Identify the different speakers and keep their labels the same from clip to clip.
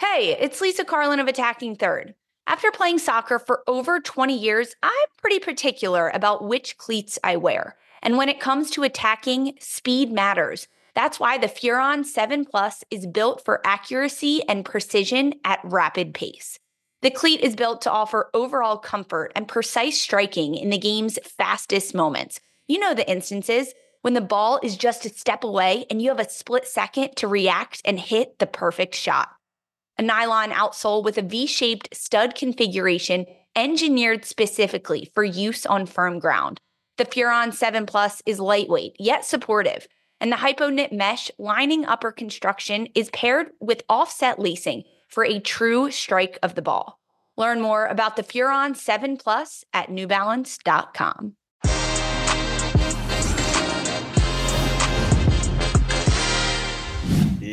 Speaker 1: Hey, it's Lisa Carlin of Attacking Third. After playing soccer for over 20 years, I'm pretty particular about which cleats I wear. And when it comes to attacking, speed matters. That's why the Furon 7 Plus is built for accuracy and precision at rapid pace. The cleat is built to offer overall comfort and precise striking in the game's fastest moments. You know the instances when the ball is just a step away and you have a split second to react and hit the perfect shot. A nylon outsole with a V shaped stud configuration engineered specifically for use on firm ground. The Furon 7 Plus is lightweight yet supportive, and the Hypoknit mesh lining upper construction is paired with offset lacing for a true strike of the ball. Learn more about the Furon 7 Plus at newbalance.com.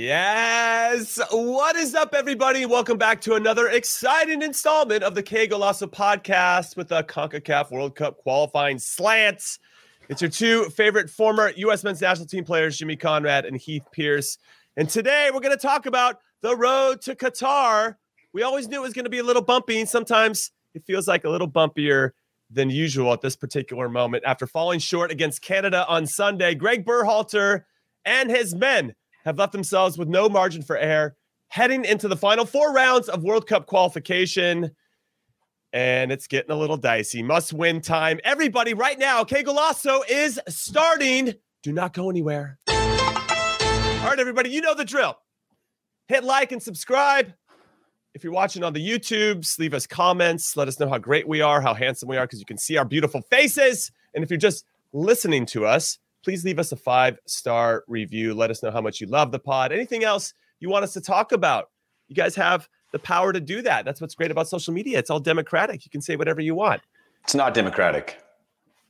Speaker 2: Yes. What is up, everybody? Welcome back to another exciting installment of the Qué Golazo podcast with the CONCACAF World Cup qualifying slants. It's your two favorite former U.S. men's national team players, Jimmy Conrad and Heath Pearce. And today we're going to talk about the road to Qatar. We always knew it was going to be a little bumpy, and sometimes it feels like a little bumpier than usual at this particular moment. After falling short against Canada on Sunday, Gregg Berhalter and his men have left themselves with no margin for error heading into the final four rounds of World Cup qualification. And it's getting a little dicey. Must win time. Everybody, right now, Qué Golazo is starting. Do not go anywhere. All right, everybody, you know the drill. Hit like and subscribe. If you're watching on the YouTubes, leave us comments. Let us know how great we are, how handsome we are, because you can see our beautiful faces. And if you're just listening to us, please leave us a five star review. Let us know how much you love the pod. Anything else you want us to talk about? You guys have the power to do that. That's what's great about social media. It's all democratic. You can say whatever you want.
Speaker 3: It's not democratic.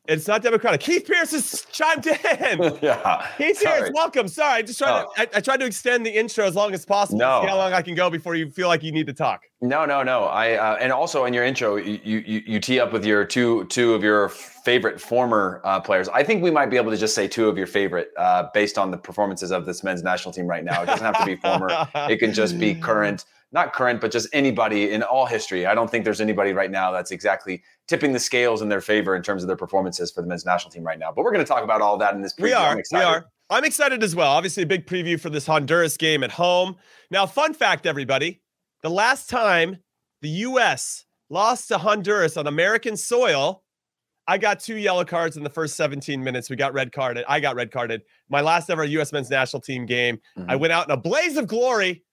Speaker 2: It's not democratic. Keith Pearce has chimed in.
Speaker 3: yeah.
Speaker 2: Keith
Speaker 3: Sorry.
Speaker 2: Pearce, welcome. Sorry, I just tried
Speaker 3: Oh.
Speaker 2: to I, I tried to extend the intro as long as possible. to
Speaker 3: No.
Speaker 2: See how long I can go before you feel like you need to talk.
Speaker 3: No, no, no. I uh, and also in your intro, you, you you tee up with your two two of your favorite former uh, players. I think we might be able to just say two of your favorite uh, based on the performances of this men's national team right now. It doesn't have to be former. It can just be current. Not current, but just anybody in all history. I don't think there's anybody right now that's exactly tipping the scales in their favor in terms of their performances for the men's national team right now. But we're going to talk about all that in this.
Speaker 2: We
Speaker 3: preview. I'm
Speaker 2: are. We are. I'm excited as well. Obviously, a big preview for this Honduras game at home. Now, fun fact, everybody the last time the U.S. lost to Honduras on American soil, I got two yellow cards in the first 17 minutes. We got red carded. I got red carded. My last ever U.S. men's national team game. I
Speaker 3: Mhm.
Speaker 2: went out in a blaze of glory.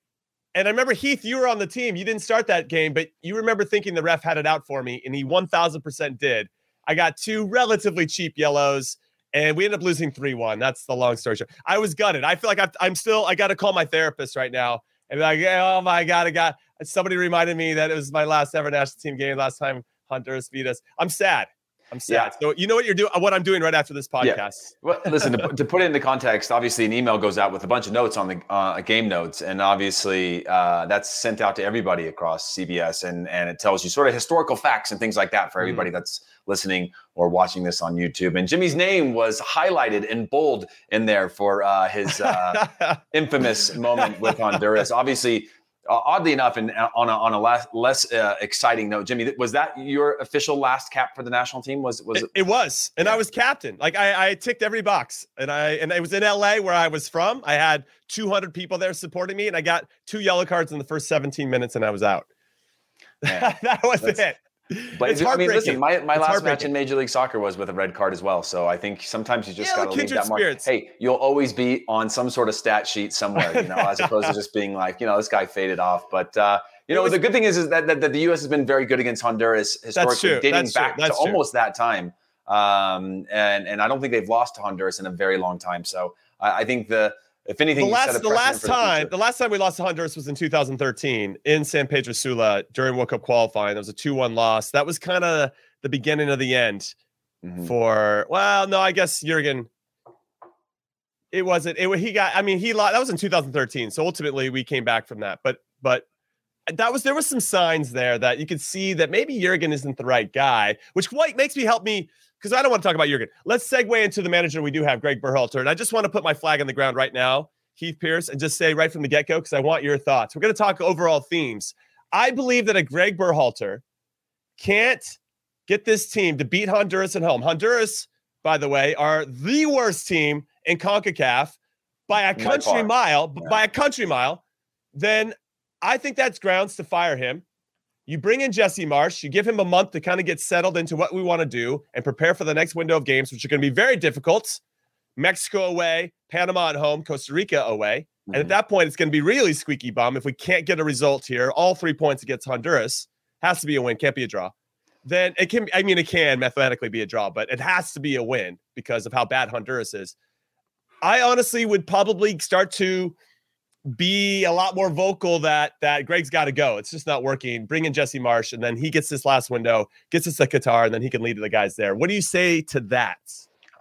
Speaker 2: And I remember Heath, you were on the team. You didn't start that game, but you remember thinking the ref had it out for me, and he 1000% did. I got two relatively cheap yellows, and we ended up losing 3 1. That's the long story short. I was gutted. I feel like I've, I'm still, I got to call my therapist right now and be like, oh my God, I got, somebody reminded me that it was my last ever national team game last time Honduras beat us. I'm sad. I'm sad.
Speaker 3: Yeah.
Speaker 2: So, you know what you're doing, what I'm doing right after this
Speaker 3: Yeah.
Speaker 2: podcast.
Speaker 3: Well, listen, to, put- to put it into context, obviously an email goes out with a bunch of notes on the uh, game notes, and obviously uh, that's sent out to everybody across CBS, and and it tells you sort of historical facts and things like that for everybody that's listening or watching this on YouTube. And Jimmy's name was highlighted in bold in there for uh, his uh, infamous moment with Honduras. Obviously, oddly enough, and uh, on a, on a less, less uh, exciting note, Jimmy, was that your official last cap for the national team? Was was
Speaker 2: It, it was, and I was captain. Like I, I ticked every box, and I and it was in LA where I was from. I had 200 people there supporting me, and I got two yellow cards in the first 17 minutes, and I was out. That was it.
Speaker 3: But
Speaker 2: it's
Speaker 3: I mean, listen, my, my
Speaker 2: It's
Speaker 3: last match in Major League Soccer was with a red card as well. So I think sometimes you just
Speaker 2: Yeah,
Speaker 3: got to
Speaker 2: the
Speaker 3: leave that mark.
Speaker 2: spirits.
Speaker 3: Hey, you'll always be on some sort of stat sheet somewhere, you know, as opposed to just being like, you know, this guy faded off. But uh, you
Speaker 2: It
Speaker 3: know,
Speaker 2: was-
Speaker 3: the good thing is, is that, that, that the U.S. has been very good against Honduras historically, dating
Speaker 2: That's
Speaker 3: back
Speaker 2: That's
Speaker 3: to
Speaker 2: true.
Speaker 3: almost that time. Um, and and I don't think they've lost to Honduras in a very long time. So I, I think the if anything,
Speaker 2: The last, the last
Speaker 3: for the
Speaker 2: time, the last time we lost to Honduras was in 2013 in San Pedro Sula during World Cup qualifying. It was a 2-1 loss. That was kind of the beginning of the end
Speaker 3: Mhm.
Speaker 2: for. Well, no, I guess Jurgen. It wasn't. It he got. I mean, he lost. That was in 2013. So ultimately, we came back from that. But but that was there was some signs there that you could see that maybe Jurgen isn't the right guy, which quite makes me help me because I don't want to talk about Jurgen. Let's segue into the manager we do have, Gregg Berhalter, and I just want to put my flag on the ground right now. Keith Pearce, and just say right from the get go, because I want your thoughts. We're going to talk overall themes. I believe that a Gregg Berhalter can't get this team to beat Honduras at home. Honduras, by the way, are the worst team in CONCACAF by a country mile, yeah. by a country mile. Then I think that's grounds to fire him. You bring in Jesse Marsch, you give him a month to kind of get settled into what we want to do and prepare for the next window of games, which are going to be very difficult. Mexico away, Panama at home, Costa Rica away. Mm-hmm. And at mm-hmm. that point, it's going to be really squeaky bum if we can't get a result here. All three points against Honduras has to be a win, can't be a draw. Then it can, I mean, it can mathematically be a draw, but it has to be a win because of how bad Honduras is. I honestly would probably start to be a lot more vocal that that Gregg's got to go. It's just not working. Bring in Jesse Marsch, and then he gets this last window, gets us to Qatar, and then he can lead the guys there. What do you say to that?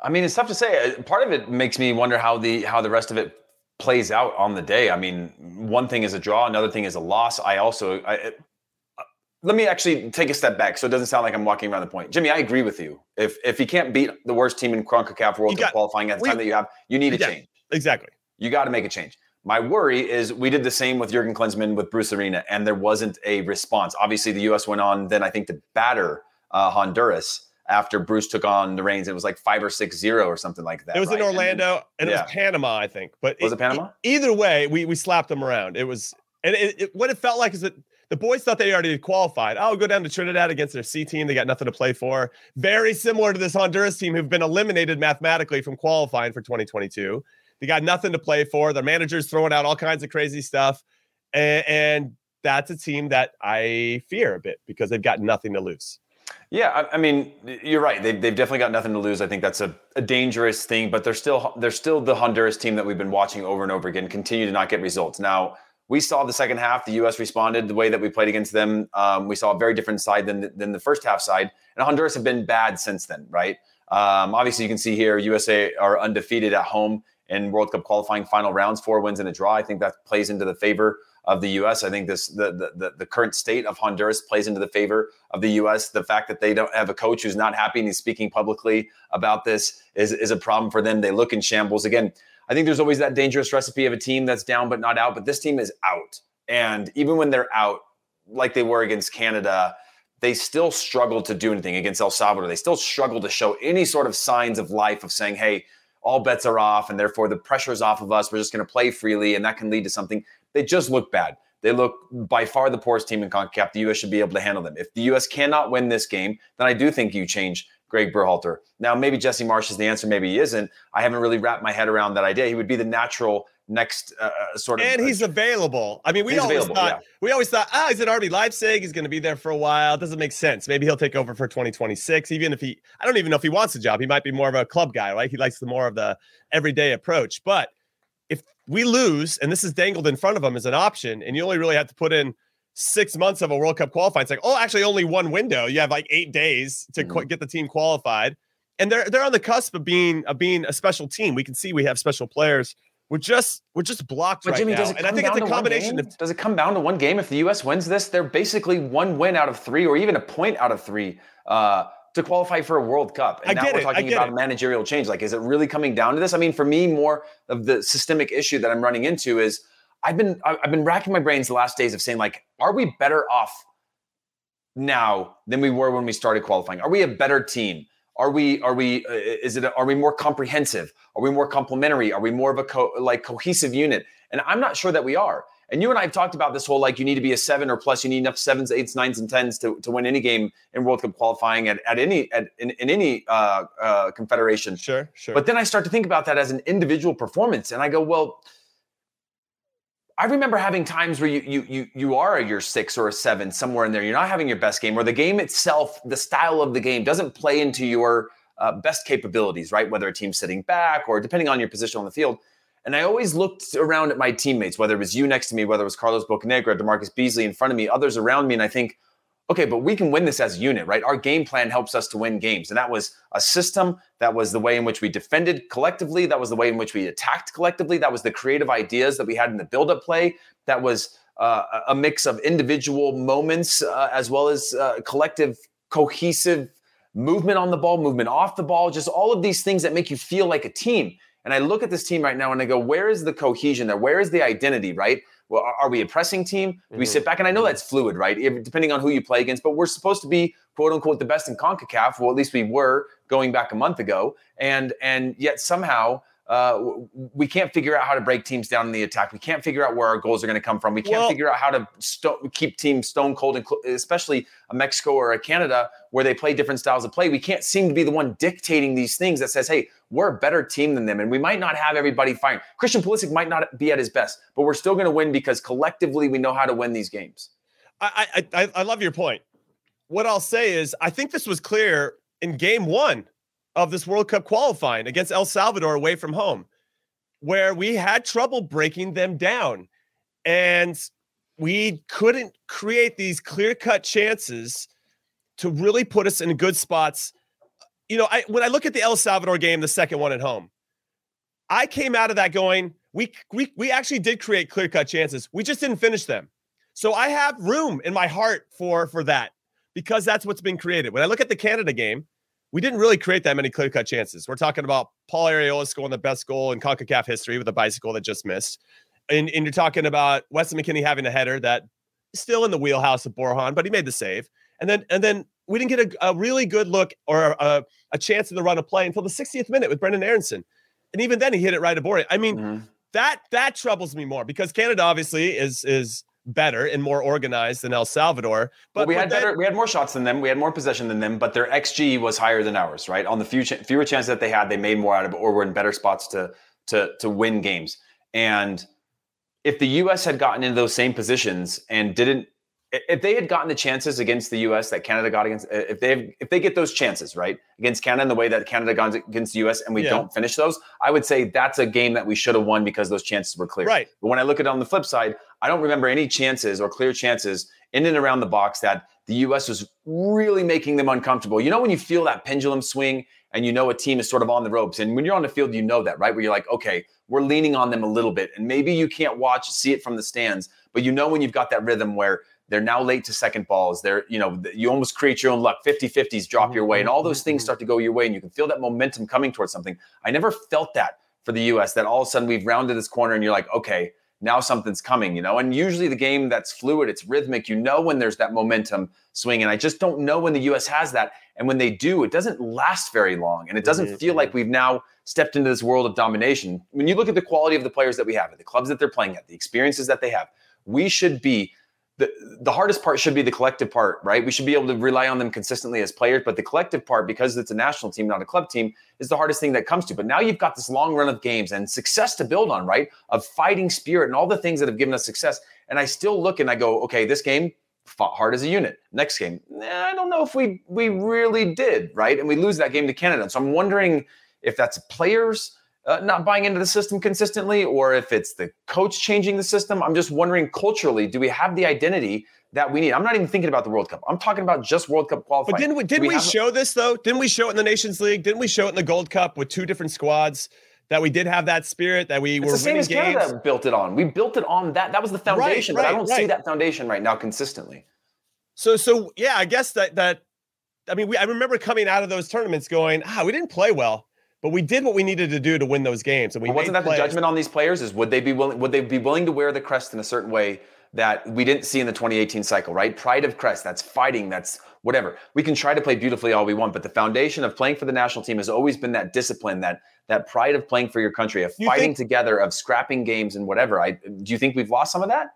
Speaker 3: I mean, it's tough to say. Uh, part of it makes me wonder how the how the rest of it plays out on the day. I mean, one thing is a draw, another thing is a loss. I also I, uh, let me actually take a step back so it doesn't sound like I'm walking around the point. Jimmy, I agree with you. If if he can't beat the worst team in CONCACAF World Cup qualifying at the we, time that you have, you need a yeah, change.
Speaker 2: Exactly.
Speaker 3: You got to make a change. My worry is we did the same with Jurgen Klinsmann with Bruce Arena, and there wasn't a response. Obviously, the U.S. went on then I think to batter uh, Honduras after Bruce took on the reins. It was like five or six zero or something like that.
Speaker 2: It was right? in Orlando, and, then, and yeah. it was Panama, I think. But
Speaker 3: was it, it Panama?
Speaker 2: either way, we we slapped them around. It was, and it, it, what it felt like is that the boys thought they already qualified. Oh, go down to Trinidad against their C team. They got nothing to play for. Very similar to this Honduras team who've been eliminated mathematically from qualifying for 2022. They got nothing to play for. Their manager's throwing out all kinds of crazy stuff. And, and that's a team that I fear a bit because they've got nothing to lose.
Speaker 3: Yeah, I, I, mean, you're right. They've, they've definitely got nothing to lose. I think that's a, a dangerous thing, but they're still they're still the Honduras team that we've been watching over and over again, continue to not get results. Now, we saw the second half, the U.S. responded the way that we played against them. Um, we saw a very different side than, than the first half side. And Honduras have been bad since then, right? Um, obviously, you can see here USA are undefeated at home in World Cup qualifying final rounds, four wins and a draw. I think that plays into the favor of the U.S. I think this the, the the current state of Honduras plays into the favor of the U.S. The fact that they don't have a coach who's not happy and he's speaking publicly about this is is a problem for them. They look in shambles again. I think there's always that dangerous recipe of a team that's down but not out. But this team is out, and even when they're out, like they were against Canada, they still struggle to do anything against El Salvador. They still struggle to show any sort of signs of life of saying, "Hey." All bets are off and therefore the pressure's off of us. We're just going to play freely and that can lead to something. They just look bad. They look by far the poorest team in CONCACAF. The U.S. should be able to handle them. If the U.S. cannot win this game, then I do think you change Gregg Berhalter. Now, maybe Jesse Marsch is the answer. Maybe he isn't. I haven't really wrapped my head around that idea. He would be the natural next uh, uh sort of.
Speaker 2: And he's uh, available. I mean, we always thought yeah. we always thought, ah, he's at RB Leipzig. He's going to be there for a while. It doesn't make sense. Maybe he'll take over for 2026. Even if he, I don't even know if he wants a job. He might be more of a club guy, right? He likes the more of the everyday approach. But if we lose, and this is dangled in front of him as an option, and you only really have to put in six months of a World Cup qualifying. It's like, oh, actually, only one window. You have like eight days to mm-hmm. qu- get the team qualified, and they're they're on the cusp of being of being a special team. We can see we have special players we're just we're just blocked but right Jimmy, now. Does it come and I think
Speaker 3: it's
Speaker 2: a combination of
Speaker 3: does it come down to one game? If the US wins this, they're basically one win out of three or even a point out of three uh, to qualify for a World Cup. And I now we're it. talking about it. managerial change. Like, is it really coming down to this? I mean, for me, more of the systemic issue that I'm running into is I've been I've been racking my brains the last days of saying, like, are we better off now than we were when we started qualifying? Are we a better team? Are we are we uh, is it are we more comprehensive? Are we more complementary? Are we more of a co- like cohesive unit? And I'm not sure that we are. And you and I have talked about this whole like you need to be a seven or plus. You need enough sevens, eights, nines, and tens to, to win any game in World Cup qualifying at, at any at in, in any uh, uh, confederation.
Speaker 2: Sure, sure.
Speaker 3: But then I start to think about that as an individual performance, and I go, well, I remember having times where you you you you are a year six or a seven somewhere in there. You're not having your best game, or the game itself, the style of the game doesn't play into your uh, best capabilities, right? Whether a team's sitting back or depending on your position on the field. And I always looked around at my teammates, whether it was you next to me, whether it was Carlos Bocanegra, DaMarcus Beasley in front of me, others around me, and I think, okay, but we can win this as a unit, right? Our game plan helps us to win games. And that was a system. That was the way in which we defended collectively. That was the way in which we attacked collectively. That was the creative ideas that we had in the build up play. That was uh, a mix of individual moments uh, as well as uh, collective, cohesive movement on the ball, movement off the ball, just all of these things that make you feel like a team. And I look at this team right now and I go, where is the cohesion there? Where is the identity, right? Well, are we a pressing team? Do we mm-hmm. sit back? And I know that's fluid, right? Depending on who you play against, but we're supposed to be quote unquote the best in CONCACAF. Well, at least we were going back a month ago. And and yet somehow uh, we can't figure out how to break teams down in the attack. We can't figure out where our goals are going to come from. We can't well, figure out how to sto- keep teams stone cold, and cl- especially a Mexico or a Canada where they play different styles of play. We can't seem to be the one dictating these things that says, "Hey, we're a better team than them," and we might not have everybody firing. Christian Pulisic might not be at his best, but we're still going to win because collectively we know how to win these games.
Speaker 2: I, I I love your point. What I'll say is, I think this was clear in Game One of this World Cup qualifying against El Salvador away from home, where we had trouble breaking them down. And we couldn't create these clear cut chances to really put us in good spots. You know, I, when I look at the El Salvador game, the second one at home, I came out of that going, we we we actually did create clear cut chances. We just didn't finish them. So I have room in my heart for for that because that's what's been created. When I look at the Canada game, we didn't really create that many clear cut chances. We're talking about Paul Arriola scoring the best goal in CONCACAF history with a bicycle that just missed. And, and you're talking about Weston McKennie having a header that still in the wheelhouse of Borjan, but he made the save. And then and then we didn't get a, a really good look or a, a, chance in the run of play until the 60th minute with Brenden Aaronson. And even then he hit it right aboard it. I mean, mm-hmm. that that troubles me more because Canada obviously is is better and more organized than El Salvador.
Speaker 3: But well, we had better, we had more shots than them, we had more possession than them, but their xG was higher than ours, right? On the few ch- fewer chances that they had, they made more out of it, or were in better spots to to to win games. And if the U.S. had gotten into those same positions and didn't if they had gotten the chances against the U.S. that Canada got against, uh, if they if they get those chances right against Canada in the way that Canada got against the U.S. and we yeah. don't finish those, I would say that's a game that we should have won because those chances were clear.
Speaker 2: Right.
Speaker 3: But when I look at it on the flip side, I don't remember any chances or clear chances in and around the box that the U.S. was really making them uncomfortable. You know when you feel that pendulum swing and you know a team is sort of on the ropes, and when you're on the field, you know that right, where you're like, okay, we're leaning on them a little bit, and maybe you can't watch see it from the stands, but you know when you've got that rhythm where they're now late to second balls. They're, you know, you almost create your own luck. 50 50s drop your way, and all those things mm-hmm. start to go your way, and you can feel that momentum coming towards something. I never felt that for the US, that all of a sudden we've rounded this corner, and you're like, okay, now something's coming, you know? And usually the game that's fluid, it's rhythmic. You know when there's that momentum swing. And I just don't know when the US has that. And when they do, it doesn't last very long. And it doesn't mm-hmm. feel like mm-hmm. we've now stepped into this world of domination. When you look at the quality of the players that we have, at the clubs that they're playing at, the experiences that they have, we should be the, the hardest part should be the collective part, right? We should be able to rely on them consistently as players, but the collective part, because it's a national team, not a club team, is the hardest thing that comes to. But now you've got this long run of games and success to build on, right? Of fighting spirit and all the things that have given us success. And I still look and I go, okay, this game fought hard as a unit. Next game, I don't know if we we really did, right? And we lose that game to Canada. So I'm wondering if that's players uh, not buying into the system consistently or if it's the coach changing the system. I'm just wondering culturally, do we have the identity that we need? I'm not even thinking about the World Cup. I'm talking about just World Cup qualifying.
Speaker 2: But didn't we, didn't we, we show this though? Didn't we show it in the Nations League? Didn't we show it in the Gold Cup with two different squads? That we did have that spirit, that we
Speaker 3: it's
Speaker 2: were
Speaker 3: the same
Speaker 2: as
Speaker 3: games. Canada built it on. We built it on that. That was the foundation, right, right, but I don't right. see that foundation right now consistently.
Speaker 2: So, so yeah, I guess that that I mean, we, I remember coming out of those tournaments going, ah, we didn't play well but we did what we needed to do to win those games. And we
Speaker 3: well, wasn't that plays. the judgment on these players? Is would they be willing? Would they be willing to wear the crest in a certain way that we didn't see in the 2018 cycle? Right, pride of crest. That's fighting. That's whatever. We can try to play beautifully all we want, but the foundation of playing for the national team has always been that discipline, that that pride of playing for your country, of you fighting think, together, of scrapping games and whatever. I do you think we've lost some of that?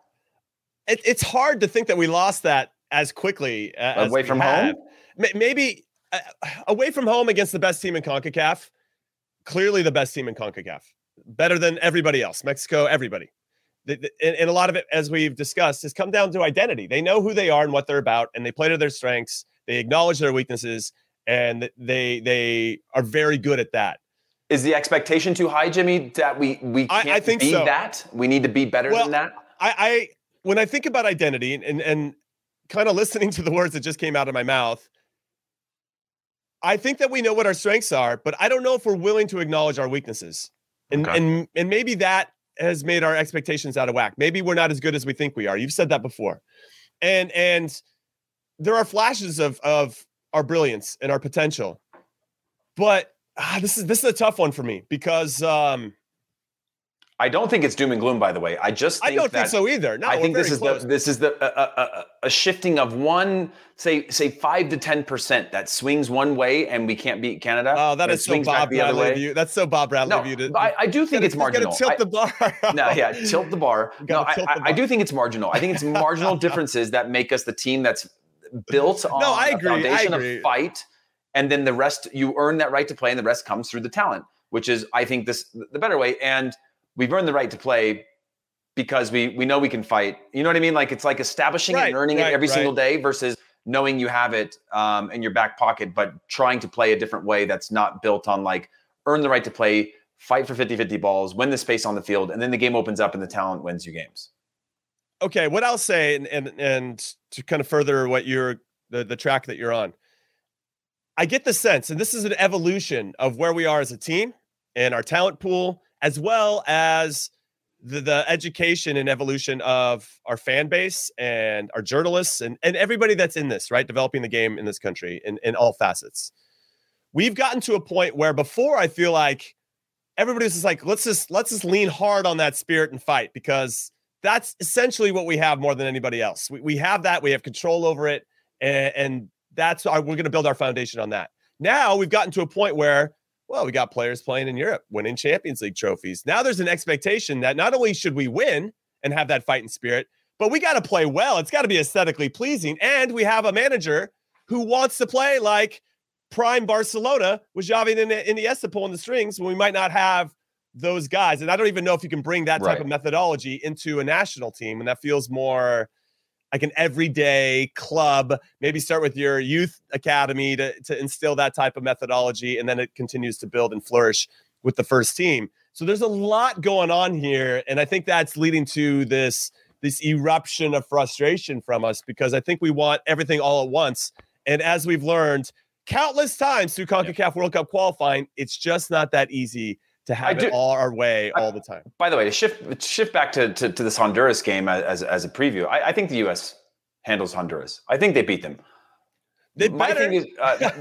Speaker 2: It, it's hard to think that we lost that as quickly as
Speaker 3: away from have.
Speaker 2: home. Maybe uh, away from home against the best team in Concacaf clearly the best team in CONCACAF, better than everybody else, Mexico, everybody. And, and a lot of it, as we've discussed, has come down to identity. They know who they are and what they're about, and they play to their strengths. They acknowledge their weaknesses, and they they are very good at that.
Speaker 3: Is the expectation too high, Jimmy? That we we can't I, I think be so. that we need to be better well, than that.
Speaker 2: I, I when I think about identity and, and kind of listening to the words that just came out of my mouth, I think that we know what our strengths are, but I don't know if we're willing to acknowledge our weaknesses. And okay. and and maybe that has made our expectations out of whack. Maybe we're not as good as we think we are. You've said that before. And and there are flashes of of our brilliance and our potential. But ah, this is this is a tough one for me because um,
Speaker 3: I don't think it's doom and gloom. By the way, I just
Speaker 2: I don't think so either. No,
Speaker 3: I think this
Speaker 2: is
Speaker 3: the this is the a, a, shifting of one say say five to ten percent that swings one way and we can't beat Canada.
Speaker 2: Oh, that is so Bob Bradley of you. That's so Bob Bradley
Speaker 3: no,
Speaker 2: of you. To,
Speaker 3: I, I, do think it's marginal.
Speaker 2: Got to tilt the bar.
Speaker 3: no, yeah, tilt the bar. No, I, the bar. I, do think it's marginal. I think it's marginal differences that make us the team that's built on
Speaker 2: no, I agree.
Speaker 3: a foundation
Speaker 2: I agree.
Speaker 3: of fight, and then the rest you earn that right to play, and the rest comes through the talent, which is I think this the better way. And we've earned the right to play because we we know we can fight. You know what I mean? Like it's like establishing
Speaker 2: right,
Speaker 3: and earning
Speaker 2: right,
Speaker 3: it every
Speaker 2: right.
Speaker 3: single day versus knowing you have it um, in your back pocket, but trying to play a different way that's not built on like earn the right to play, fight for 50-50 balls, win the space on the field, and then the game opens up and the talent wins you games.
Speaker 2: Okay, what I'll say, and and, and to kind of further what you're the, the track that you're on, I get the sense, and this is an evolution of where we are as a team and our talent pool, as well as the, the education and evolution of our fan base and our journalists and, and everybody that's in this, right? Developing the game in this country in, in all facets. We've gotten to a point where before I feel like everybody's just like, let's just let's just lean hard on that spirit and fight because that's essentially what we have more than anybody else. We, we have that, we have control over it, and, and that's our, we're going to build our foundation on that. Now we've gotten to a point where well, we got players playing in Europe, winning Champions League trophies. Now there's an expectation that not only should we win and have that fighting spirit, but we got to play well. It's got to be aesthetically pleasing. And we have a manager who wants to play like prime Barcelona with Xavi and Iniesta pulling the strings when we might not have those guys. And I don't even know if you can bring that type right. of methodology into a national team. And that feels more like an everyday club. Maybe start with your youth academy to, to instill that type of methodology, and then it continues to build and flourish with the first team. So there's a lot going on here, and I think that's leading to this this eruption of frustration from us because I think we want everything all at once. And as we've learned countless times through CONCACAF yeah. World Cup qualifying, it's just not that easy to have it all our way all the time.
Speaker 3: By the way, to shift shift back to, to, to this Honduras game as, as a preview, I, I, think the U.S. handles Honduras. I think they beat them.
Speaker 2: They My better.
Speaker 3: thing is, uh,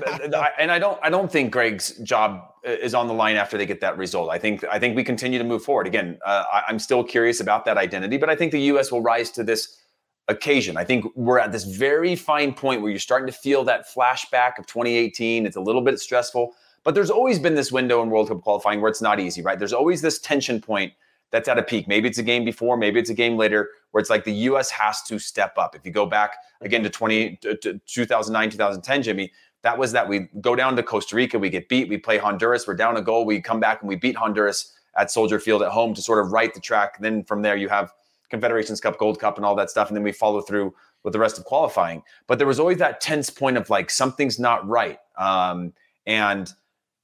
Speaker 3: and I don't I don't think Gregg's job is on the line after they get that result. I think I think we continue to move forward. Again, uh, I'm still curious about that identity, but I think the U.S. will rise to this occasion. I think we're at this very fine point where you're starting to feel that flashback of 2018. It's a little bit stressful. But there's always been this window in World Cup qualifying where it's not easy, right? There's always this tension point that's at a peak. Maybe it's a game before, maybe it's a game later, where it's like the U.S. has to step up. If you go back again to 20 to 2009, 2010, Jimmy, that was that we go down to Costa Rica, we get beat, we play Honduras, we're down a goal, we come back and we beat Honduras at Soldier Field at home to sort of right the track. Then from there, you have Confederations Cup, Gold Cup, and all that stuff, and then we follow through with the rest of qualifying. But there was always that tense point of like something's not right, um, and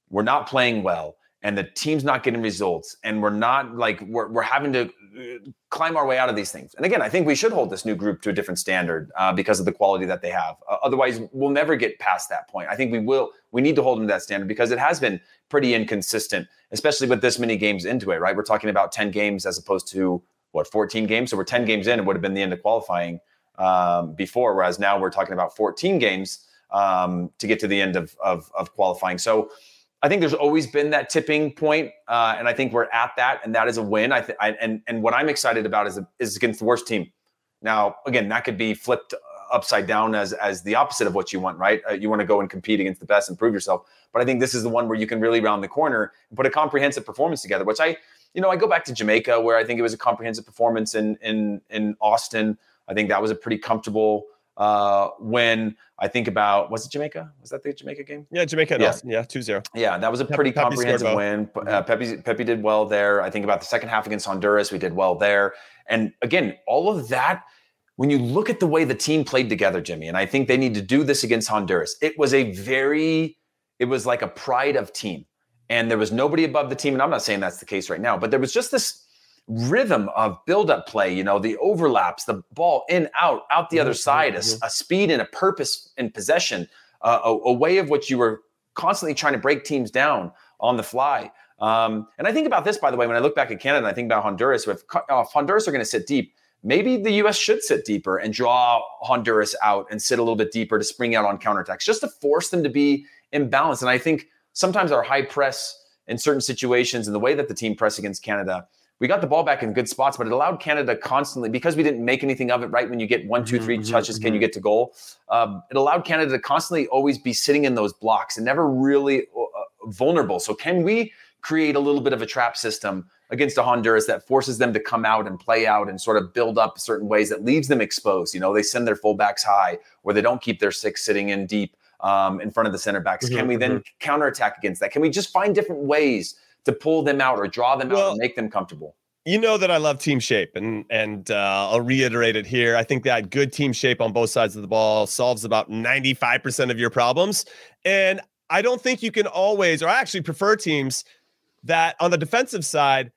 Speaker 3: we're not playing well and the team's not getting results and we're not like we're, we're having to uh, climb our way out of these things. And again i think we should hold this new group to a different standard uh, because of the quality that they have. Uh, otherwise we'll never get past that point. I think we will we need to hold them to that standard because it has been pretty inconsistent especially with this many games into it right? We're talking about 10 games as opposed to what 14 games? So we're 10 games in it would have been the end of qualifying um, before whereas now we're talking about 14 games um, to get to the end of, of, of qualifying. So I think there's always been that tipping point, uh, and I think we're at that, and that is a win. I, th- I and and what I'm excited about is is against the worst team. Now, again, that could be flipped upside down as as the opposite of what you want, right? Uh, you want to go and compete against the best and prove yourself. But I think this is the one where you can really round the corner and put a comprehensive performance together. Which I, you know, I go back to Jamaica where I think it was a comprehensive performance in in in Austin. I think that was a pretty comfortable uh, when I think about was it Jamaica? Was that the Jamaica game?
Speaker 2: Yeah, Jamaica. Yeah, Austin. yeah, 2-0.
Speaker 3: Yeah, that was a pretty Pepi comprehensive well. win. Uh, mm-hmm. Pepi Pepi did well there. I think about the second half against Honduras, we did well there. And again, all of that. When you look at the way the team played together, Jimmy, and I think they need to do this against Honduras. It was a very, it was like a pride of team, and there was nobody above the team. And I'm not saying that's the case right now, but there was just this rhythm of build-up play. You know, the overlaps, the ball in, out, out the mm-hmm. other side, mm-hmm. a, a, speed and a purpose in possession, uh, a, a, way of which you were constantly trying to break teams down on the fly. Um, and I think about this, by the way, when I look back at Canada, I think about Honduras. If, uh, if Honduras are going to sit deep, maybe the U.S. should sit deeper and draw Honduras out and sit a little bit deeper to spring out on counterattacks, just to force them to be imbalanced. And I think sometimes our high press in certain situations and the way that the team press against Canada, we got the ball back in good spots, but it allowed Canada constantly because we didn't make anything of it. Right when you get one, two, three mm-hmm, mm-hmm, touches, mm-hmm. can you mm-hmm. get to goal? Um, it allowed Canada to constantly always be sitting in those blocks and never really uh, vulnerable. So can we create a little bit of a trap system against a Honduras that forces them to come out and play out and sort of build up certain ways that leaves them exposed? You know, they send their fullbacks high, or they don't keep their six sitting in deep um, in front of the center backs. Mm-hmm, can we then mm-hmm. counterattack against that? Can we just find different ways to pull them out or draw them well, out and make them comfortable?
Speaker 2: You know that I love team shape, and and uh, I'll reiterate it here. I think that good team shape on both sides of the ball solves about ninety five percent of your problems, and I don't think you can always, or I actually prefer teams that on the defensive side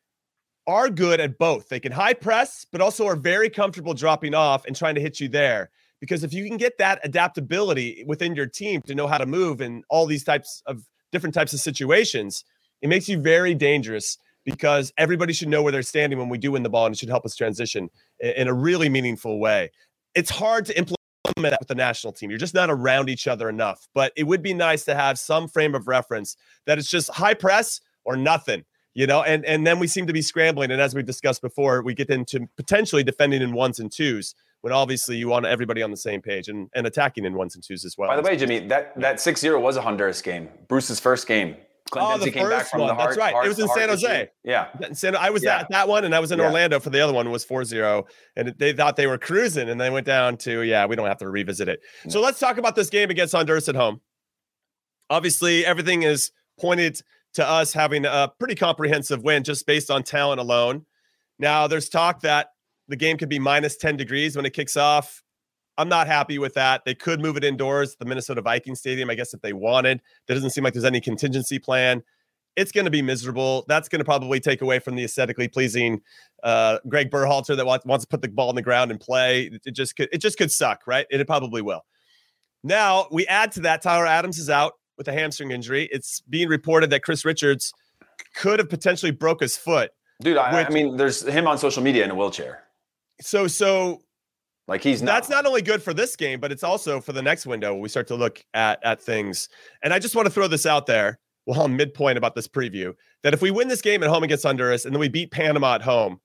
Speaker 2: are good at both. They can high press, but also are very comfortable dropping off and trying to hit you there. Because if you can get that adaptability within your team to know how to move in all these types of different types of situations, it makes you very dangerous because everybody should know where they're standing when we do win the ball and it should help us transition in a really meaningful way. It's hard to implement that with the national team. You're just not around each other enough. But it would be nice to have some frame of reference that it's just high press or nothing. You know, and and then we seem to be scrambling. And as we've discussed before, we get into potentially defending in ones and twos when obviously you want everybody on the same page and, and attacking in ones and twos as well.
Speaker 3: By the way, Jimmy, that that 6-0 was a Honduras game. Bruce's first game.
Speaker 2: Clint oh, the came back from one. the heart. That's right. Heart, it was in San Jose.
Speaker 3: Issue. Yeah.
Speaker 2: San, I was yeah. at that one, and I was in yeah. Orlando for the other one. Was 4-0. and they thought they were cruising, and they went down to yeah. We don't have to revisit it. No. So let's talk about this game against Honduras at home. Obviously, everything is pointed to us having a pretty comprehensive win just based on talent alone. Now, there's talk that the game could be minus 10 degrees when it kicks off. I'm not happy with that. They could move it indoors, the Minnesota Vikings Stadium, I guess, if they wanted. There doesn't seem like there's any contingency plan. It's going to be miserable. That's going to probably take away from the aesthetically pleasing uh, Gregg Berhalter that wants, wants to put the ball in the ground and play. It just could, it just could suck, right? It probably will. Now we add to that. Tyler Adams is out with a hamstring injury. It's being reported that Chris Richards could have potentially broke his foot.
Speaker 3: Dude, I, which, I mean, there's him on social media in a wheelchair.
Speaker 2: So, so
Speaker 3: like he's not.
Speaker 2: That's not only good for this game, but it's also for the next window when we start to look at at things. And I just want to throw this out there while I'm midpoint about this preview that if we win this game at home against Honduras and then we beat Panama at home